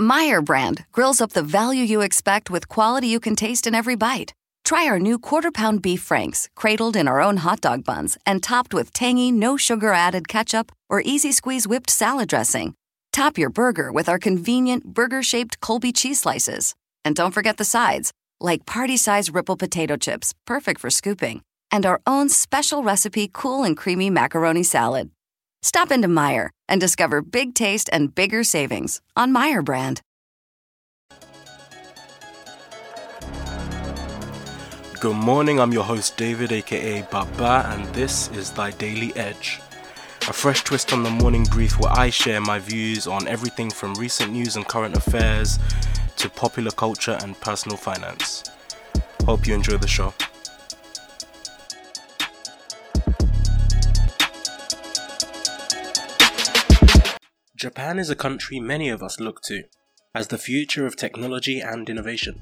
Meijer brand grills up the value you expect with quality you can taste in every bite. Try our new quarter pound beef franks, cradled in our own hot dog buns and topped with tangy, no sugar added ketchup or easy squeeze whipped salad dressing. Top your burger with our convenient burger shaped Colby cheese slices. And don't forget the sides, like party size ripple potato chips, perfect for scooping, and our own special recipe cool and creamy macaroni salad. Stop into Meijer and discover big taste and bigger savings on Meijer brand. Good morning, I'm your host David aka Baba, and this is Thy Daily Edge. A fresh twist on the morning brief where I share my views on everything from recent news and current affairs to popular culture and personal finance. Hope you enjoy the show. Japan is a country many of us look to as the future of technology and innovation.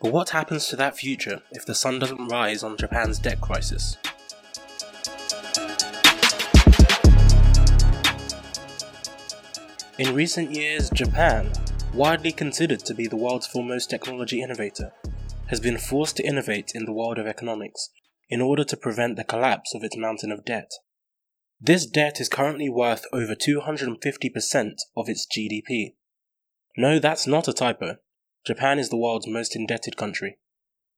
But what happens to that future if the sun doesn't rise on Japan's debt crisis? In recent years, Japan, widely considered to be the world's foremost technology innovator, has been forced to innovate in the world of economics in order to prevent the collapse of its mountain of debt. This debt is currently worth over 250% of its GDP. No, that's not a typo. Japan is the world's most indebted country.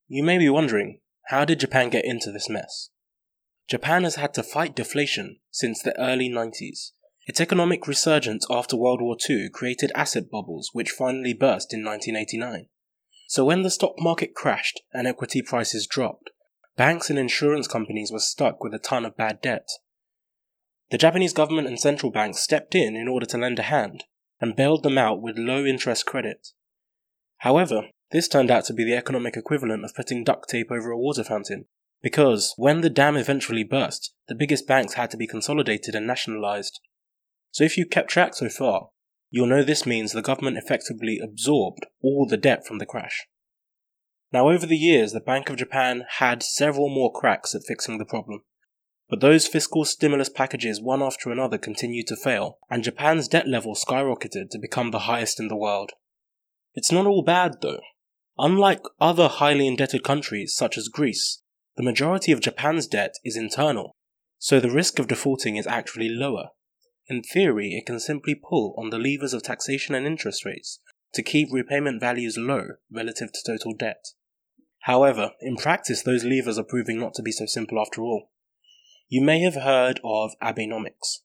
You may be wondering, how did Japan get into this mess? Japan has had to fight deflation since the early 90s. Its economic resurgence after World War II created asset bubbles which finally burst in 1989. So when the stock market crashed and equity prices dropped, banks and insurance companies were stuck with a ton of bad debt. The Japanese government and central banks stepped in in order to lend a hand and bailed them out with low interest credit. However, this turned out to be the economic equivalent of putting duct tape over a water fountain, because when the dam eventually burst, the biggest banks had to be consolidated and nationalized. So if you kept track so far, you'll know this means the government effectively absorbed all the debt from the crash. Now, over the years, the Bank of Japan had several more cracks at fixing the problem. But those fiscal stimulus packages, one after another, continued to fail, and Japan's debt level skyrocketed to become the highest in the world. It's not all bad though. Unlike other highly indebted countries such as Greece, the majority of Japan's debt is internal, so the risk of defaulting is actually lower. In theory, it can simply pull on the levers of taxation and interest rates to keep repayment values low relative to total debt. However, in practice, those levers are proving not to be so simple after all. You may have heard of Abenomics,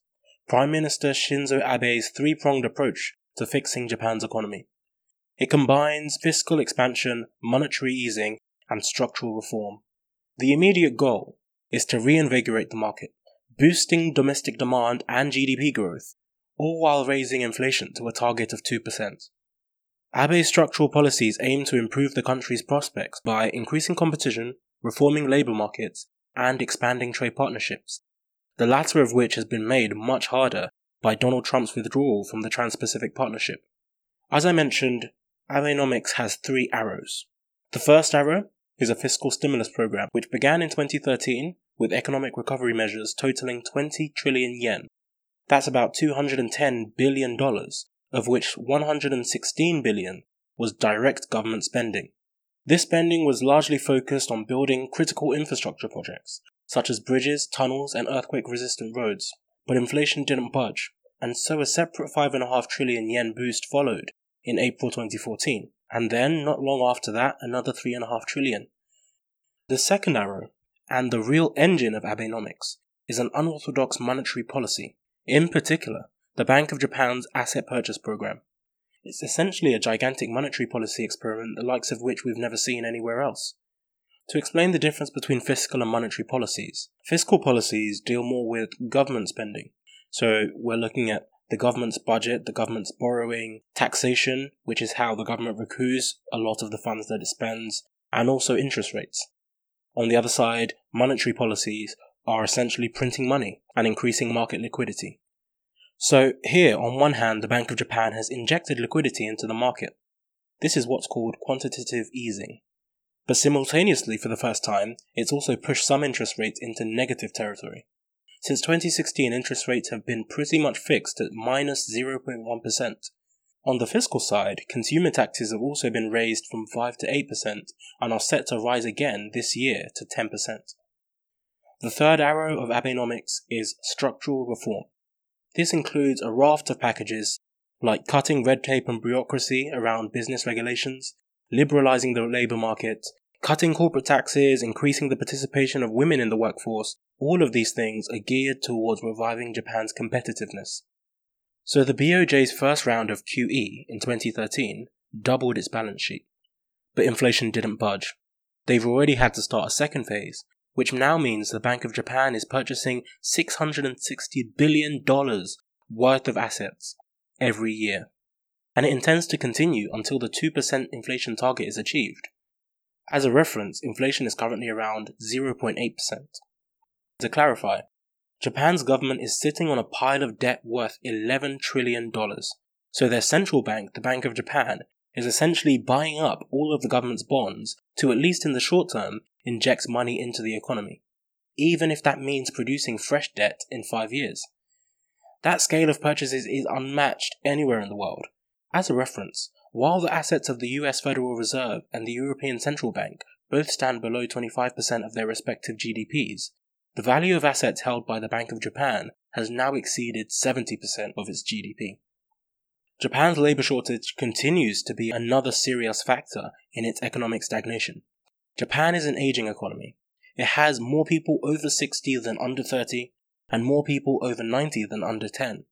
Prime Minister Shinzo Abe's three pronged approach to fixing Japan's economy. It combines fiscal expansion, monetary easing, and structural reform. The immediate goal is to reinvigorate the market, boosting domestic demand and GDP growth, all while raising inflation to a target of 2%. Abe's structural policies aim to improve the country's prospects by increasing competition, reforming labour markets, and expanding trade partnerships, the latter of which has been made much harder by Donald Trump's withdrawal from the Trans Pacific Partnership. As I mentioned, Abenomics has three arrows. The first arrow is a fiscal stimulus program which began in 2013 with economic recovery measures totaling 20 trillion yen. That's about 210 billion dollars, of which 116 billion was direct government spending. This spending was largely focused on building critical infrastructure projects, such as bridges, tunnels, and earthquake resistant roads. But inflation didn't budge, and so a separate 5.5 trillion yen boost followed in April 2014, and then, not long after that, another 3.5 trillion. The second arrow, and the real engine of Abenomics, is an unorthodox monetary policy, in particular, the Bank of Japan's asset purchase program. It's essentially a gigantic monetary policy experiment the likes of which we've never seen anywhere else. To explain the difference between fiscal and monetary policies, fiscal policies deal more with government spending. So we're looking at the government's budget, the government's borrowing, taxation, which is how the government recoups a lot of the funds that it spends, and also interest rates. On the other side, monetary policies are essentially printing money and increasing market liquidity. So, here, on one hand, the Bank of Japan has injected liquidity into the market. This is what's called quantitative easing. But simultaneously, for the first time, it's also pushed some interest rates into negative territory. Since 2016, interest rates have been pretty much fixed at minus 0.1. On the fiscal side, consumer taxes have also been raised from 5 to 8% and are set to rise again this year to 10%. The third arrow of Abenomics is structural reform. This includes a raft of packages like cutting red tape and bureaucracy around business regulations, liberalizing the labor market, cutting corporate taxes, increasing the participation of women in the workforce. All of these things are geared towards reviving Japan's competitiveness. So the BOJ's first round of QE in 2013 doubled its balance sheet. But inflation didn't budge. They've already had to start a second phase, which now means the Bank of Japan is purchasing $660 billion worth of assets every year. And it intends to continue until the 2% inflation target is achieved. As a reference, inflation is currently around 0.8%. To clarify, Japan's government is sitting on a pile of debt worth $11 trillion. So their central bank, the Bank of Japan, is essentially buying up all of the government's bonds to, at least in the short term, inject money into the economy, even if that means producing fresh debt in five years. That scale of purchases is unmatched anywhere in the world. As a reference, while the assets of the US Federal Reserve and the European Central Bank both stand below 25% of their respective GDPs, the value of assets held by the Bank of Japan has now exceeded 70% of its GDP. Japan's labor shortage continues to be another serious factor in its economic stagnation. Japan is an aging economy. It has more people over 60 than under 30, and more people over 90 than under 10.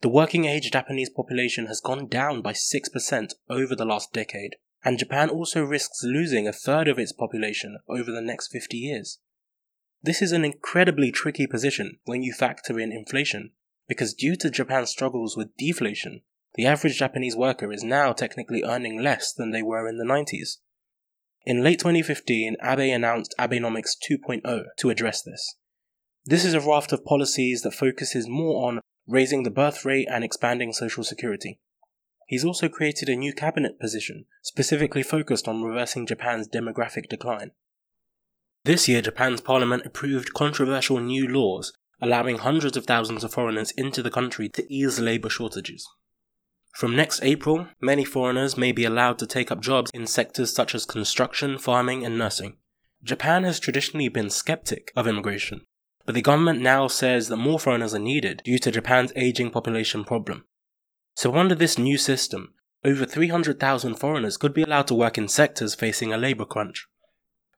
The working age Japanese population has gone down by 6% over the last decade, and Japan also risks losing a third of its population over the next 50 years. This is an incredibly tricky position when you factor in inflation, because due to Japan's struggles with deflation, the average Japanese worker is now technically earning less than they were in the 90s. In late 2015, Abe announced Abenomics 2.0 to address this. This is a raft of policies that focuses more on raising the birth rate and expanding social security. He's also created a new cabinet position specifically focused on reversing Japan's demographic decline. This year, Japan's parliament approved controversial new laws allowing hundreds of thousands of foreigners into the country to ease labour shortages. From next April, many foreigners may be allowed to take up jobs in sectors such as construction, farming, and nursing. Japan has traditionally been skeptic of immigration, but the government now says that more foreigners are needed due to Japan's aging population problem. So, under this new system, over 300,000 foreigners could be allowed to work in sectors facing a labour crunch.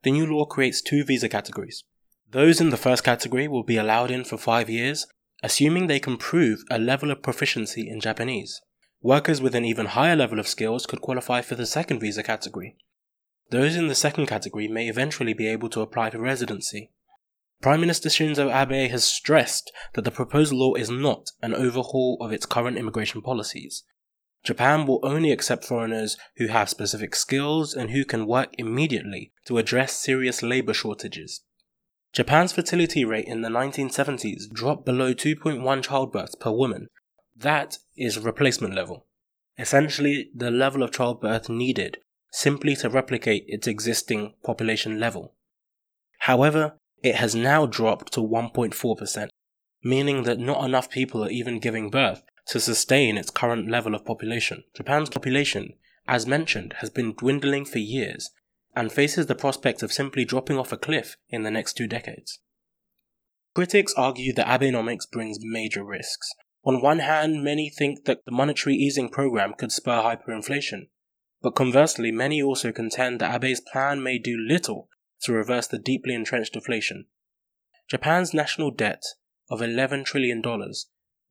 The new law creates two visa categories. Those in the first category will be allowed in for five years, assuming they can prove a level of proficiency in Japanese. Workers with an even higher level of skills could qualify for the second visa category. Those in the second category may eventually be able to apply for residency. Prime Minister Shinzo Abe has stressed that the proposed law is not an overhaul of its current immigration policies. Japan will only accept foreigners who have specific skills and who can work immediately to address serious labor shortages. Japan's fertility rate in the 1970s dropped below 2.1 childbirths per woman. That is replacement level. Essentially, the level of childbirth needed simply to replicate its existing population level. However, it has now dropped to 1.4%, meaning that not enough people are even giving birth to sustain its current level of population. Japan's population, as mentioned, has been dwindling for years and faces the prospect of simply dropping off a cliff in the next two decades. Critics argue that Abenomics brings major risks. On one hand, many think that the monetary easing program could spur hyperinflation, but conversely, many also contend that Abe's plan may do little to reverse the deeply entrenched deflation. Japan's national debt of $11 trillion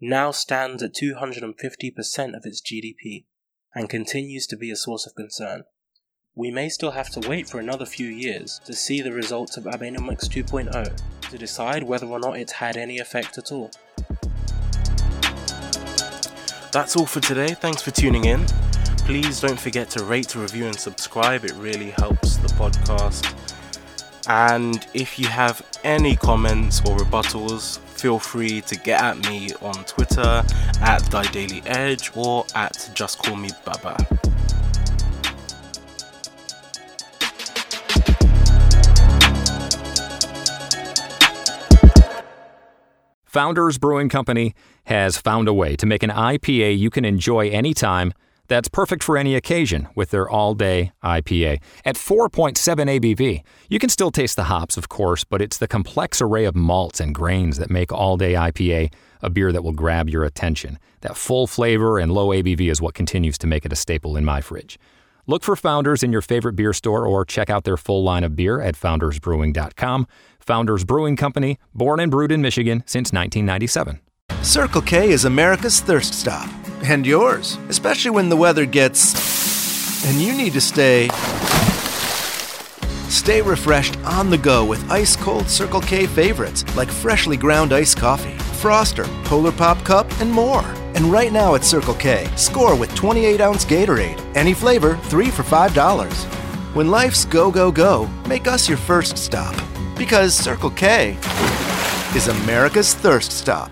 now stands at 250% of its GDP and continues to be a source of concern. We may still have to wait for another few years to see the results of Abenomics 2.0 to decide whether or not it's had any effect at all. That's all for today. Thanks for tuning in. Please don't forget to rate, review, and subscribe. It really helps the podcast. And if you have any comments or rebuttals, feel free to get at me on Twitter at Thy Daily Edge or at Just Call Me Baba. Founders Brewing Company has found a way to make an IPA you can enjoy anytime that's perfect for any occasion with their all day IPA. At 4.7 ABV, you can still taste the hops, of course, but it's the complex array of malts and grains that make all day IPA a beer that will grab your attention. That full flavor and low ABV is what continues to make it a staple in my fridge. Look for Founders in your favorite beer store or check out their full line of beer at foundersbrewing.com. Founders Brewing Company, born and brewed in Michigan since 1997. Circle K is America's thirst stop. And yours, especially when the weather gets. and you need to stay. Stay refreshed on the go with ice cold Circle K favorites like freshly ground iced coffee, Froster, Polar Pop Cup, and more. And right now at Circle K, score with 28 ounce Gatorade. Any flavor, three for $5. When life's go, go, go, make us your first stop. Because Circle K is America's thirst stop.